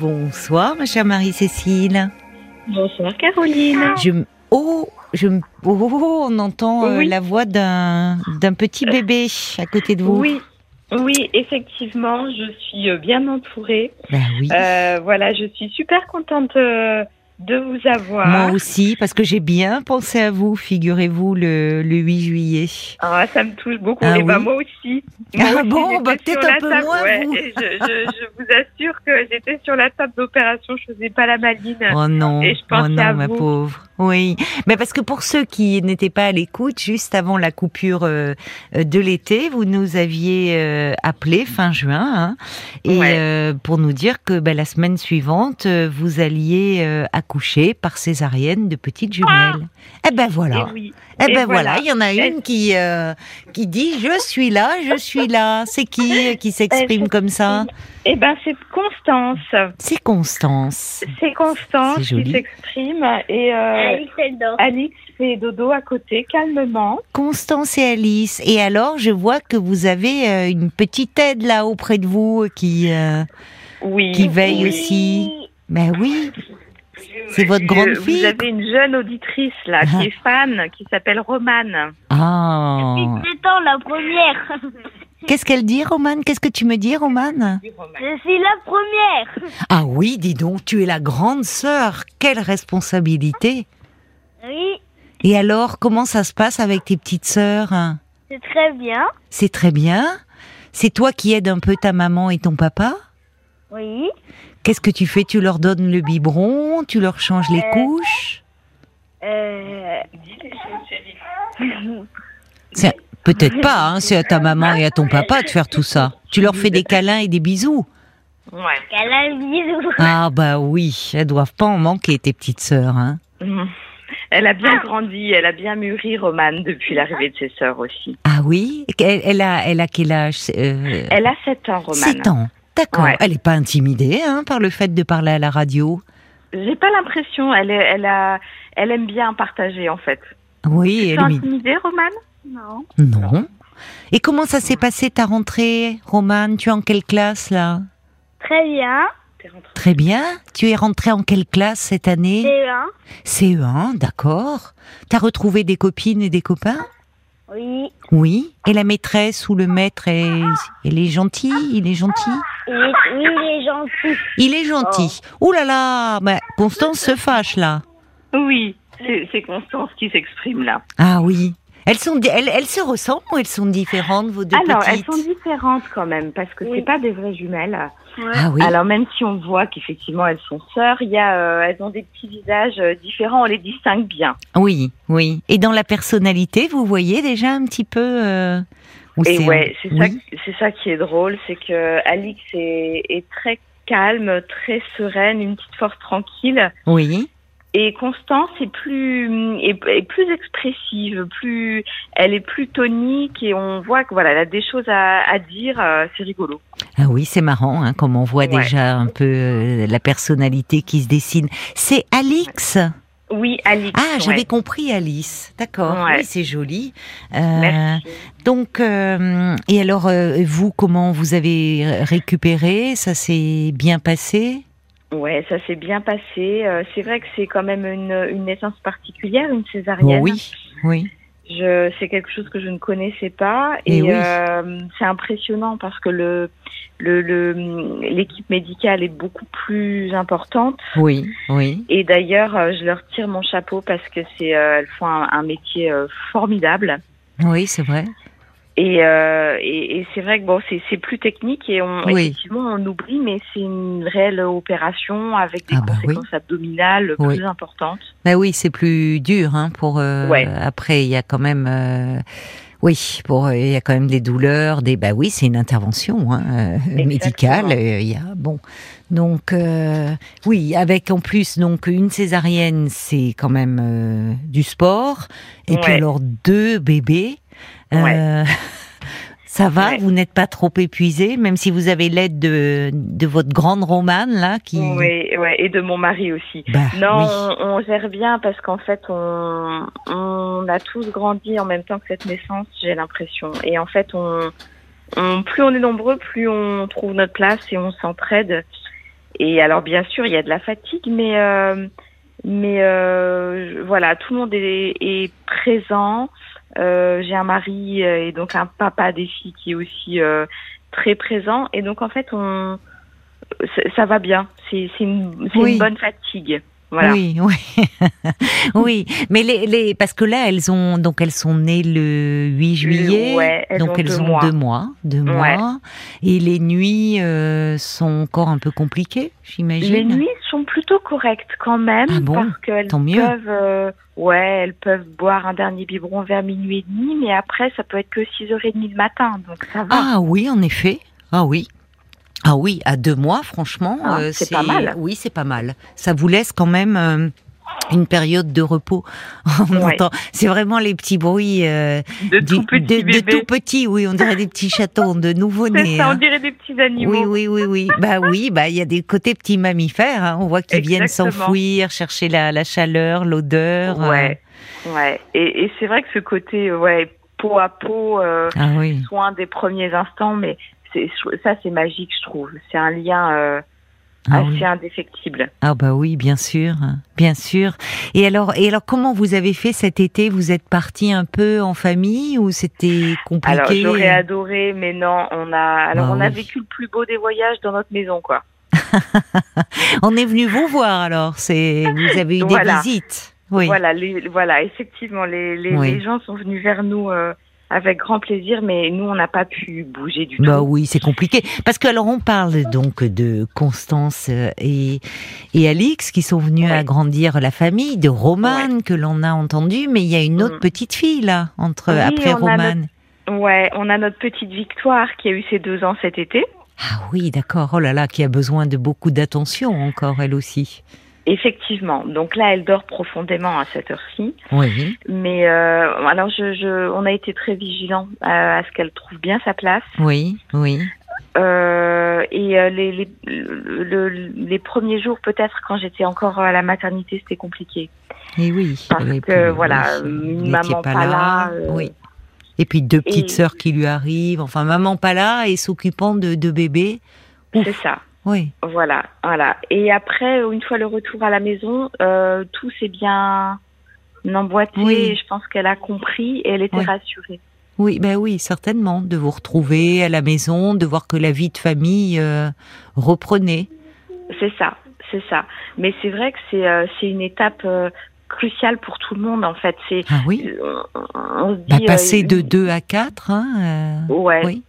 Bonsoir, ma chère Marie-Cécile. Bonsoir, Caroline. Je, oh, je, oh, oh, oh, on entend euh, la voix d'un d'un petit bébé à côté de vous. Oui, oui, effectivement, je suis euh, bien entourée. Ben oui. Euh, voilà, je suis super contente euh, de vous avoir. Moi aussi, parce que j'ai bien pensé à vous, figurez-vous, le, le 8 juillet. Ah, ça me touche beaucoup. Ah et ben oui moi aussi. Ah aussi, bon, bah, peut-être un peu table, moins, ouais, vous. et je, je, je vous assure que j'étais sur la table d'opération, je faisais pas la maline. Oh non, Et je oh pensais non, à ma vous. pauvre. Oui, mais parce que pour ceux qui n'étaient pas à l'écoute, juste avant la coupure euh, de l'été, vous nous aviez euh, appelé fin juin, hein, et Ouais. euh, pour nous dire que bah, la semaine suivante, vous alliez euh, accoucher par césarienne de petites jumelles. eh ben voilà. Et oui. Eh Et ben voilà, voilà. il y en a une qui euh, qui dit je suis là, je suis là. C'est qui euh, qui s'exprime comme ça Eh ben c'est Constance. C'est Constance. C'est Constance qui s'exprime et euh, Alix fait dodo à côté calmement. Constance et Alice. Et alors, je vois que vous avez euh, une petite aide là auprès de vous qui euh, Oui. qui veille oui. aussi. Ben oui. C'est votre grande fille. Vous avez une jeune auditrice là Ah. qui est fan, qui s'appelle Romane. Ah. Étant la première. Qu'est-ce qu'elle dit, Romane? Qu'est-ce que tu me dis, Romane? Je suis la première. Ah oui, dis donc, tu es la grande sœur. Quelle responsabilité. Oui, Et alors, comment ça se passe avec tes petites sœurs? Hein c'est très bien. C'est très bien. C'est toi qui aides un peu ta maman et ton papa? Oui. Qu'est-ce que tu fais? Tu leur donnes le biberon? Tu leur changes les Euh, couches? Euh, C'est- Peut-être pas, hein, c'est à ta maman et à ton papa de faire tout ça. Tu leur fais des câlins et des bisous. Ouais. câlin, bisous. Ah bah oui, elles doivent pas en manquer tes petites sœurs. Hein. Elle a bien grandi, elle a bien mûri Romane depuis l'arrivée de ses sœurs aussi. Ah oui? Elle, elle a, elle a quel âge? Euh, Elle a 7 ans, Romane. 7 ans. D'accord. Ouais. Elle n'est pas intimidée hein, par le fait de parler à la radio? J'ai pas l'impression, elle, est- elle, a, elle aime bien partager en fait. Oui, Tu elle es est mi- intimidée, Romane? Non. Non. Et comment ça s'est passé ta rentrée, Romane? Tu es en quelle classe là? Très bien. Très bien. Tu es rentrée en quelle classe cette année? C'est un. CE1, d'accord. T'as retrouvé des copines et des copains? Oui. Oui. Et la maîtresse ou le maître, est, il est gentil Il est gentil? Il est, oui, il est gentil. Il est gentil. Ouh là là bah, Constance se fâche là. Oui, c'est Constance qui s'exprime là. Ah oui. Elles, sont, elles, elles se ressemblent ou elles sont différentes, vos deux Alors, elles sont différentes quand même parce que Oui. c'est pas des vraies jumelles. Ah oui. Alors même si on voit qu'effectivement elles sont sœurs, il y a, euh, elles ont des petits visages euh, différents, on les distingue bien. Oui, oui. Et dans la personnalité, vous voyez déjà un petit peu. euh, Et ouais, c'est ça, oui. c'est ça qui est drôle, c'est que Alix est, est très calme, très sereine, une petite force tranquille. Oui. Et Constance est plus est, est plus expressive, plus elle est plus tonique et on voit que voilà, elle a des choses à, à dire, euh, c'est rigolo. Ah oui, c'est marrant, hein, comme on voit Ouais. déjà un peu euh, la personnalité qui se dessine. C'est Alix? Oui, Alix. Ah, ouais. j'avais compris Alice. D'accord. Ouais. Oui, c'est joli. Euh, Merci. Donc, euh, et alors, euh, vous, comment vous avez récupéré? Ça s'est bien passé? Ouais, ça s'est bien passé. Euh, c'est vrai que c'est quand même une, une naissance particulière, une césarienne. Oui, oui. Je, c'est quelque chose que je ne connaissais pas et oui. euh, c'est impressionnant parce que le, le, le- l'équipe médicale est beaucoup plus importante Oui, oui. et d'ailleurs euh, je leur tire mon chapeau parce que c'est euh, elles font un, un métier euh, formidable Oui, c'est vrai. Et, euh, et, et c'est vrai que bon c'est, plus technique et on Oui. effectivement on oublie mais c'est une réelle opération avec des Ah bah oui. conséquences abdominales Oui. plus importantes. Ben oui, c'est plus dur hein, pour. euh, Ouais. Après, il y a quand même. euh, oui, pour il y a quand même des douleurs, des. Bah oui, c'est une intervention hein, médicale. Il y a bon. Donc oui, avec en plus donc une césarienne, c'est quand même du sport. Et puis alors deux bébés. Euh, Ça va, Ouais. vous n'êtes pas trop épuisé, même si vous avez l'aide de, de votre grande romane là qui. Oui, ouais, et de mon mari aussi. Bah, Non, oui. on, on gère bien parce qu'en fait, on, on a tous grandi en même temps que cette naissance, j'ai l'impression. Et en fait, on, on, plus on est nombreux, plus on trouve notre place et on s'entraide. et alors bien sûr il y a de la fatigue, mais mais voilà, tout le monde est, est présent. J'ai un mari et donc un papa des filles qui est aussi très présent, et donc en fait on ça va bien. C'est une, une bonne fatigue. Oui, oui, oui. Mais les, les, parce que là, elles ont donc elles sont nées le 8 juillet, donc elles ont deux mois, deux mois. Et les nuits euh, sont encore un peu compliquées, j'imagine. Les nuits sont plutôt correctes quand même, ah parce qu'elles peuvent, euh, ouais, elles peuvent boire un dernier biberon vers minuit et demi, mais après ça peut être que 6h30 le matin, donc ça va. Ah oui, en effet. Ah oui. Ah oui, à deux mois, franchement, ah, euh, c'est pas mal. Oui, c'est pas mal. Ça vous laisse quand même euh, une période de repos. C'est vraiment les petits bruits euh, de, tout petits de, tout petits, oui, on dirait des petits chatons de nouveau-nés. ça, on hein. dirait des petits animaux. Oui, oui, oui, oui. bah oui, bah il y a des côtés petits mammifères. Hein. On voit qu'ils viennent s'enfouir, chercher la, la chaleur, l'odeur. Ouais, ouais. Et, et c'est vrai que ce côté, ouais, peau à peau, ah, oui. soin des premiers instants, mais ça c'est magique, je trouve. C'est un lien euh, ah assez indéfectible. Ah bah oui, bien sûr, bien sûr. Et alors, et alors, comment vous avez fait cet été? Vous êtes parti un peu en famille ou c'était compliqué? Alors j'aurais adoré, mais non, on a, alors bah on a vécu le plus beau des voyages dans notre maison, quoi. on est venu vous voir alors. C'est, vous avez eu des visites. Oui. Voilà, voilà, effectivement, les, les, gens sont venus vers nous. Euh, avec grand plaisir, mais nous, on n'a pas pu bouger du bah tout. Bah oui, c'est compliqué. Parce que alors, on parle donc de Constance euh, et, et Alix qui sont venus agrandir la famille, de Romane que l'on a entendu, mais il y a une autre mm. petite fille là, entre après Romane. Ouais, on a notre petite Victoire qui a eu ses deux ans cet été. Ah oui, d'accord. Oh là là, qui a besoin de beaucoup d'attention encore, elle aussi. Effectivement. Donc là, elle dort profondément à cette heure-ci. Oui. Mais euh, alors, je, je, on a été très vigilants à, ce qu'elle trouve bien sa place. Oui, oui. Euh, et euh, les, les, le, les premiers jours, peut-être, quand j'étais encore à la maternité, c'était compliqué. Et oui. Parce que, voilà, une maman pas, là. Euh, oui. Et puis deux petites sœurs qui lui arrivent. Enfin, maman pas là et s'occupant de, de bébés. C'est ça. Oui. Voilà, voilà. Et après, une fois le retour à la maison, euh, tout s'est bien emboîté. Et je pense qu'elle a compris et elle était rassurée. Oui, ben oui, certainement, de vous retrouver à la maison, de voir que la vie de famille euh, reprenait. C'est ça, c'est ça. Mais c'est vrai que c'est euh, une étape cruciale pour tout le monde en fait. C'est ah oui. On, se bah, dit, passer de 2 à 4, hein, ouais. Oui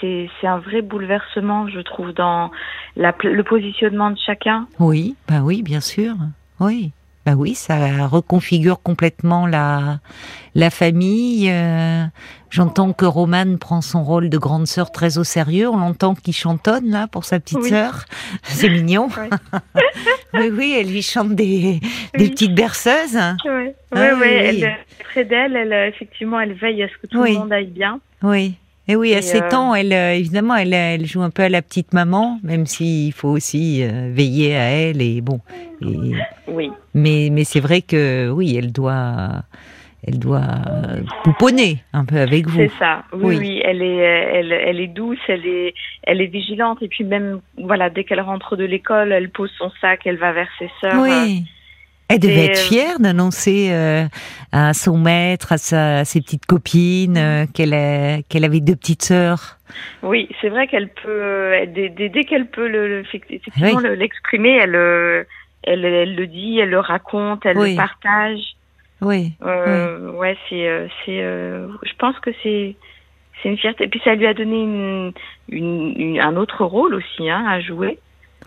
c'est un vrai bouleversement, je trouve, dans la, le positionnement de chacun. Oui, bah oui, bien sûr. Oui. Bah oui, ça reconfigure complètement la la famille. Euh, j'entends que Romane prend son rôle de grande sœur très au sérieux. On l'entend qu'il chantonne là pour sa petite sœur. C'est mignon. Oui. oui, elle lui chante des, des petites berceuses. Oui, ah oui, Elle, près d'elle, elle, effectivement, elle veille à ce que tout le monde aille bien. Oui. Et oui, à 7 ans, elle, euh, évidemment, elle, elle, joue un peu à la petite maman, même s'il faut aussi euh, veiller à elle et bon. oui. Mais, mais c'est vrai que oui, elle doit, elle doit pouponner un peu avec vous. C'est ça. Oui, oui, elle est, elle, elle est douce, elle est, elle est vigilante et puis même, voilà, dès qu'elle rentre de l'école, elle pose son sac, elle va vers ses sœurs. Oui. Elle devait être euh, fière d'annoncer euh, à son maître, à, sa, ses petites copines, euh, qu'elle qu'elle avait deux petites sœurs. Oui, c'est vrai qu'elle peut, dès, dès, qu'elle peut le, effectivement l'exprimer, elle, elle, elle, le dit, elle le raconte, elle le partage. Oui. Euh, ouais, c'est, c'est, je pense que c'est, c'est une fierté. Et puis ça lui a donné une, une, un autre rôle aussi hein, à jouer.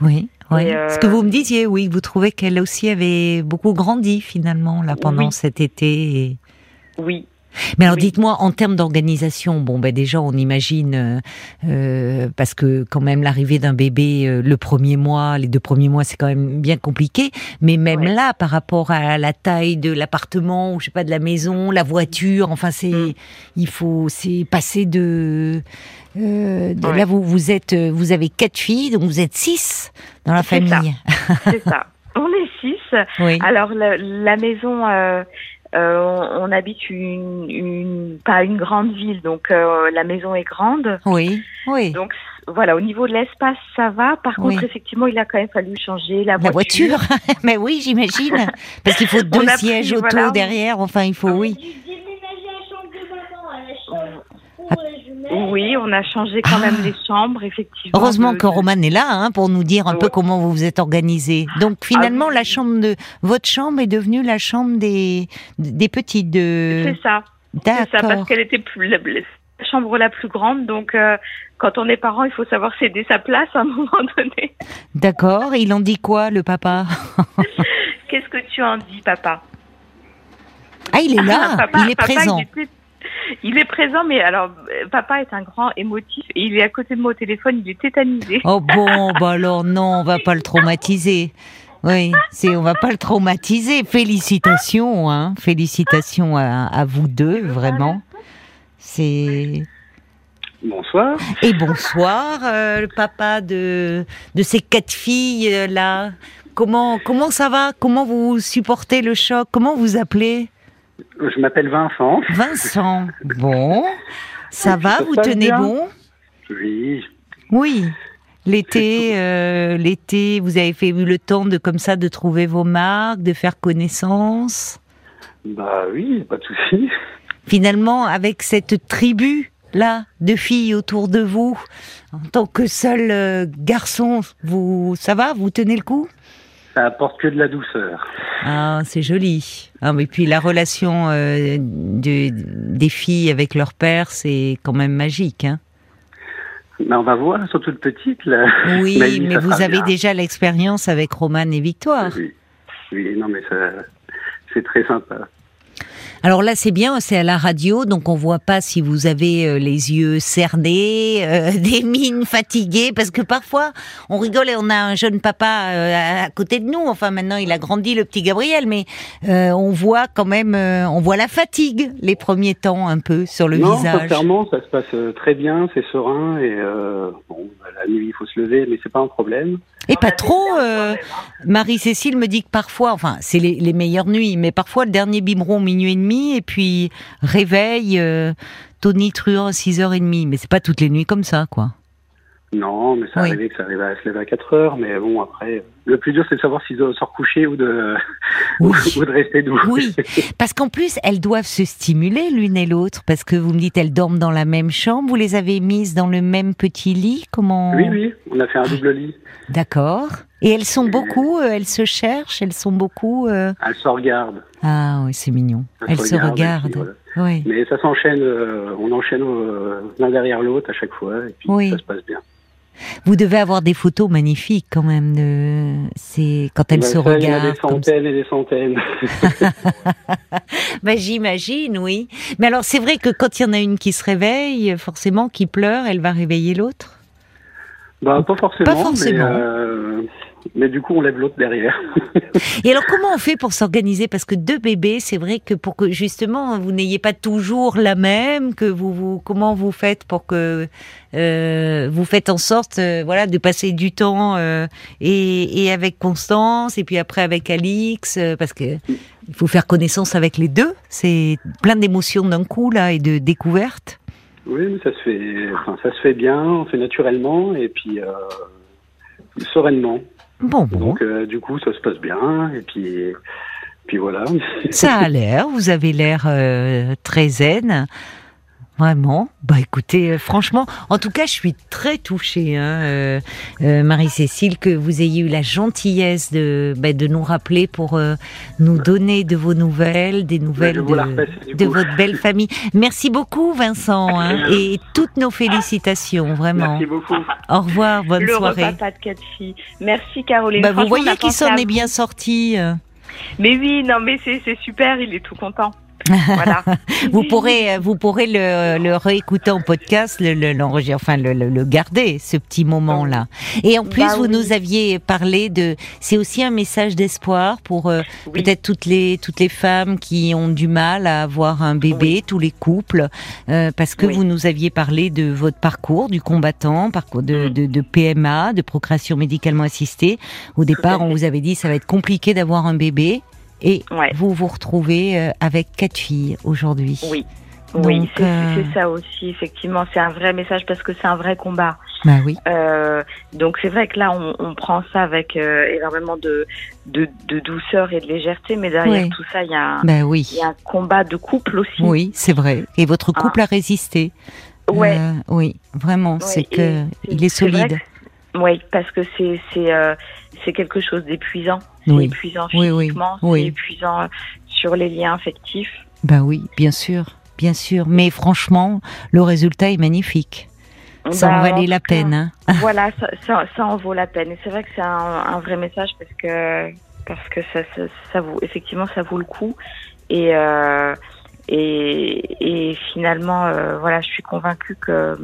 Oui. Oui. Ce que vous me disiez, oui, vous trouvez qu'elle aussi avait beaucoup grandi finalement là pendant cet été. Oui. Mais alors dites-moi, en termes d'organisation, bon ben déjà on imagine euh, euh, parce que quand même l'arrivée d'un bébé euh, le premier mois, les deux premiers mois c'est quand même bien compliqué. Mais même là, par rapport à la taille de l'appartement ou je sais pas de la maison, la voiture, enfin c'est mm. il faut c'est passer de euh, Là, vous, vous êtes, euh, vous avez quatre filles, donc vous êtes six dans la famille. C'est ça. On est six. Alors la, maison, euh, on, habite une, une, pas une grande ville, donc la maison est grande. Oui, oui. Donc voilà, au niveau de l'espace, ça va. Par contre, effectivement, il a quand même fallu changer la voiture. La voiture, mais oui, j'imagine, parce qu'il faut deux sièges auto derrière. Enfin, il faut, oui. Oui, on a changé quand même ah. les chambres, effectivement. Heureusement que Roman est là hein, pour nous dire un peu comment vous vous êtes organisé. Donc finalement, ah la chambre de votre chambre est devenue la chambre des des petites. De... C'est ça. C'est ça, parce qu'elle était plus la, chambre la plus grande. Donc euh, quand on est parent, il faut savoir céder sa place à un moment donné. D'accord. Il en dit quoi, le papa Qu'est-ce que tu en dis, papa? Ah, il est là. il est présent. Il est présent, mais alors, papa est un grand émotif et il est à côté de moi au téléphone, il est tétanisé. Oh bon, bah alors non, on va pas le traumatiser. Oui, c'est, on va pas le traumatiser. Félicitations, hein. Félicitations à, vous deux, vraiment. C'est. Bonsoir. Et bonsoir, euh, le papa de, de ces quatre filles euh, là. Comment, comment ça va? Comment vous supportez le choc? Comment vous appelez? Je m'appelle Vincent. Vincent, bon. Ça va, vous tenez bon? Oui. Oui. L'été, euh, l'été, vous avez fait eu le temps de comme ça de trouver vos marques, de faire connaissance? Bah oui, pas de souci. Finalement, avec cette tribu là de filles autour de vous, en tant que seul euh, garçon, vous, ça va, vous tenez le coup? Ça apporte que de la douceur. Ah, c'est joli. Ah, mais puis la relation euh, des filles avec leur père, c'est quand même magique. Hein mais on va voir, surtout toute petite. Oui, mais vous avez déjà l'expérience avec Romane et Victoire. Oui, oui non, mais c'est très sympa. Alors là, c'est bien, c'est à la radio, donc on voit pas si vous avez euh, les yeux cernés, euh, des mines fatiguées, parce que parfois on rigole et on a un jeune papa euh, à côté de nous. Enfin, maintenant il a grandi, le petit Gabriel, mais on voit quand même, on voit la fatigue les premiers temps un peu sur le visage. Non, sincèrement, ça se passe très bien, c'est serein et bon, faut se lever, mais c'est pas un problème. Et pas trop. Marie-Cécile me dit que parfois, enfin, c'est les, meilleures nuits, mais parfois le dernier biberon minuit et demi et puis réveil euh, Tony Truant à 6h30. Mais c'est pas toutes les nuits comme ça, quoi. Non, mais ça arrivait que ça arrivait à se lever à 4 heures, mais bon, après, le plus dur, c'est de savoir s'ils doivent se recoucher ou de, ou, de rester debout. Oui, parce qu'en plus, elles doivent se stimuler l'une et l'autre, parce que vous me dites, elles dorment dans la même chambre, vous les avez mises dans le même petit lit, comment Oui, oui, on a fait un double lit. D'accord. Et elles sont beaucoup, euh, elles se cherchent, elles sont beaucoup. Euh elles se regardent. Ah oui, c'est mignon. Elles, se regardent. oui. Mais ça s'enchaîne, euh, on enchaîne l'un derrière l'autre à chaque fois, et puis ça se passe bien. Vous devez avoir des photos magnifiques quand même. De... C'est quand elles se regardent. Il y a des centaines et des centaines. bah, J'imagine, oui. Mais alors c'est vrai que quand il y en a une qui se réveille, forcément, qui pleure, elle va réveiller l'autre? Bah, pas forcément. Pas forcément. Mais, mais du coup on lève l'autre derrière. Et alors comment on fait pour s'organiser? Parce que deux bébés, c'est vrai que pour que justement vous n'ayez pas toujours la même, que vous, vous comment vous faites pour que euh, vous faites en sorte, euh, voilà, de passer du temps euh, et, et, avec Constance et puis après avec Alix, parce que il faut faire connaissance avec les deux. C'est plein d'émotions d'un coup là et de découvertes. Oui, mais ça se fait, enfin, ça se fait bien, on fait naturellement et puis sereinement. Bon, Donc, euh, du coup, ça se passe bien. Et puis, puis voilà. Ça a l'air. Vous avez l'air euh, très zen. Vraiment Bah écoutez, euh, franchement, en tout cas, je suis très touchée, hein, euh, euh, Marie-Cécile, que vous ayez eu la gentillesse de, bah, de nous rappeler pour nous donner de vos nouvelles, des nouvelles de, votre belle famille. Merci beaucoup, Vincent, hein, et toutes nos félicitations, vraiment. Merci beaucoup. Au revoir, bonne Le soirée. Repas de quatre filles. Merci, Caroline. Bah, vous voyez qu'il s'en est bien sorti. Mais oui, non, mais c'est super, il est tout content. Voilà. vous pourrez, vous pourrez le, le réécouter en podcast, le, le, enfin le, le, garder ce petit moment là. Et en plus, bah vous nous aviez parlé de, c'est aussi un message d'espoir pour euh, peut-être toutes les toutes les femmes qui ont du mal à avoir un bébé, tous les couples, euh, parce que vous nous aviez parlé de votre parcours du combattant, parcours de, mm. de, de PMA, de procréation médicalement assistée. Au départ, on vous avait dit ça va être compliqué d'avoir un bébé. Et vous vous retrouvez euh, avec quatre filles aujourd'hui. Oui. Oui, c'est ça aussi, effectivement. C'est un vrai message parce que c'est un vrai combat. Bah oui. Euh, donc c'est vrai que là, on, on prend ça avec euh, énormément de, de, de, douceur et de légèreté, mais derrière tout ça, il y, a un, bah oui. y a un combat de couple aussi. Oui, c'est vrai. Et votre ah. couple a résisté. Ouais. Euh, oui, vraiment, c'est que il est solide. oui, parce que c'est euh, c'est quelque chose d'épuisant. C'est épuisant physiquement, c'est épuisant sur les liens affectifs. Ben oui, bien sûr, bien sûr. Mais franchement, le résultat est magnifique. Ça en bah, valait la peine. Hein. Voilà, ça, ça, en vaut la peine. Et c'est vrai que c'est un, un, vrai message parce que parce que ça, ça, ça, vaut effectivement ça vaut le coup. Et euh, et, et finalement, euh, voilà, je suis convaincue que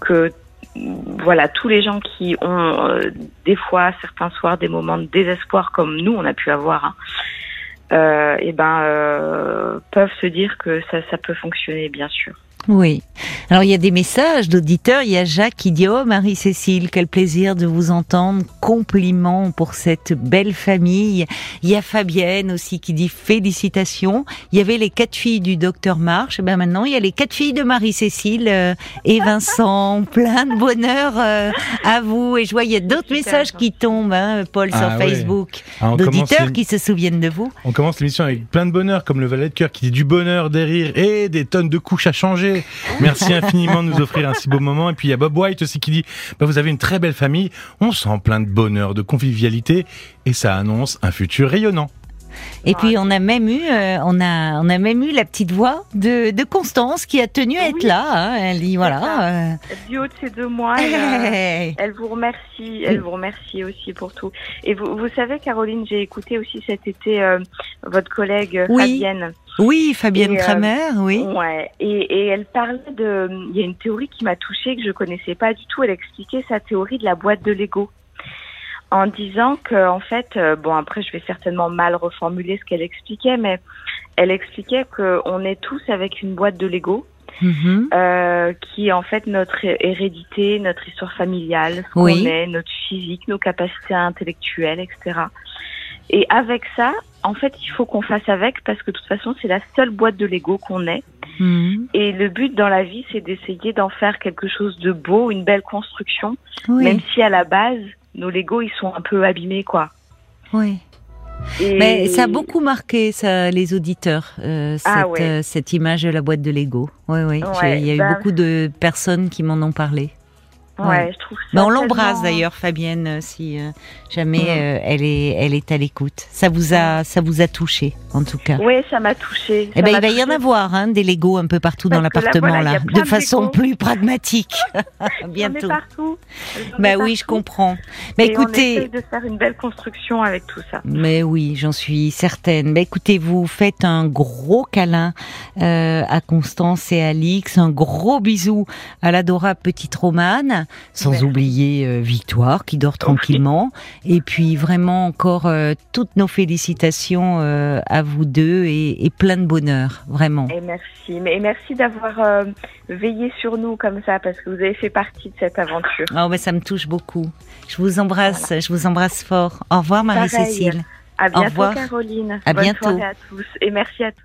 que voilà tous les gens qui ont euh, des fois certains soirs des moments de désespoir comme nous on a pu avoir. Hein, euh, et ben euh, peuvent se dire que ça, ça peut fonctionner bien sûr. Oui. Alors il y a des messages d'auditeurs. Il y a Jacques qui dit Oh Marie-Cécile, quel plaisir de vous entendre. Compliments pour cette belle famille. Il y a Fabienne aussi qui dit félicitations. Il y avait les quatre filles du docteur March. Et ben maintenant il y a les quatre filles de Marie-Cécile euh, et Vincent. Plein de bonheur euh, à vous. Et je vois il y a d'autres messages qui tombent, hein, Paul, sur ah Facebook, ah, d'auditeurs qui se souviennent de vous. On commence l'émission avec plein de bonheur, comme le valet de cœur qui dit du bonheur, des rires et des tonnes de couches à changer. Merci infiniment de nous offrir un si beau moment. Et puis il y a Bob White aussi qui dit bah, Vous avez une très belle famille, on sent plein de bonheur, de convivialité, et ça annonce un futur rayonnant. Et puis on a même eu, euh, on a, on a même eu la petite voix de, de Constance qui a tenu à être là. Hein. Elle dit voilà. Euh... Du haut de ses deux mois, elle, elle, vous remercie, elle vous remercie aussi pour tout. Et vous, vous savez, Caroline, j'ai écouté aussi cet été euh, votre collègue Fabienne. Oui, Fabienne Kramer, oui. Ouais, et, et, elle parlait de. Il y a une théorie qui m'a touchée que je connaissais pas du tout. Elle expliquait sa théorie de la boîte de Lego en disant que en fait, euh, bon après je vais certainement mal reformuler ce qu'elle expliquait, mais elle expliquait qu'on est tous avec une boîte de Lego. Mm-hmm. Euh, qui est en fait notre hérédité, notre histoire familiale, ce qu'on est, notre physique, nos capacités intellectuelles, etc. Et avec ça, en fait, il faut qu'on fasse avec parce que de toute façon, c'est la seule boîte de Lego qu'on ait. Mm-hmm. Et le but dans la vie, c'est d'essayer d'en faire quelque chose de beau, une belle construction, même si à la base, nos Lego, ils sont un peu abîmés, quoi. Oui. Mais ça a beaucoup marqué ça, les auditeurs, euh, ah cette, euh, cette, image de la boîte de Lego. Oui, oui. Il y a eu bah beaucoup de personnes qui m'en ont parlé. Ouais, je trouve ça. on l'embrasse d'ailleurs, Fabienne, euh, si euh, jamais euh, elle est, elle est à l'écoute. Ça vous a, ça vous a touché, en tout cas. Oui, ça m'a touché. Eh ben, il va y en avoir, hein, des Legos un peu partout dans l'appartement là, de façon plus pragmatique. Bientôt. partout. Bah oui, je comprends. Mais écoutez, on de faire une belle construction avec tout ça. Mais oui, j'en suis certaine. Mais écoutez, vous faites un gros câlin à Constance et à Alix, un gros bisou à l'adorable petite Romane sans oublier euh, Victoire qui dort tranquillement. Et puis vraiment encore euh, toutes nos félicitations euh, à vous deux et, plein de bonheur, vraiment. Et merci, mais merci d'avoir veillé sur nous comme ça parce que vous avez fait partie de cette aventure. Oh, mais ça me touche beaucoup. Je vous embrasse, je vous embrasse fort. Au revoir Marie-Cécile. À bientôt Caroline. À bientôt. à tous et merci à tous.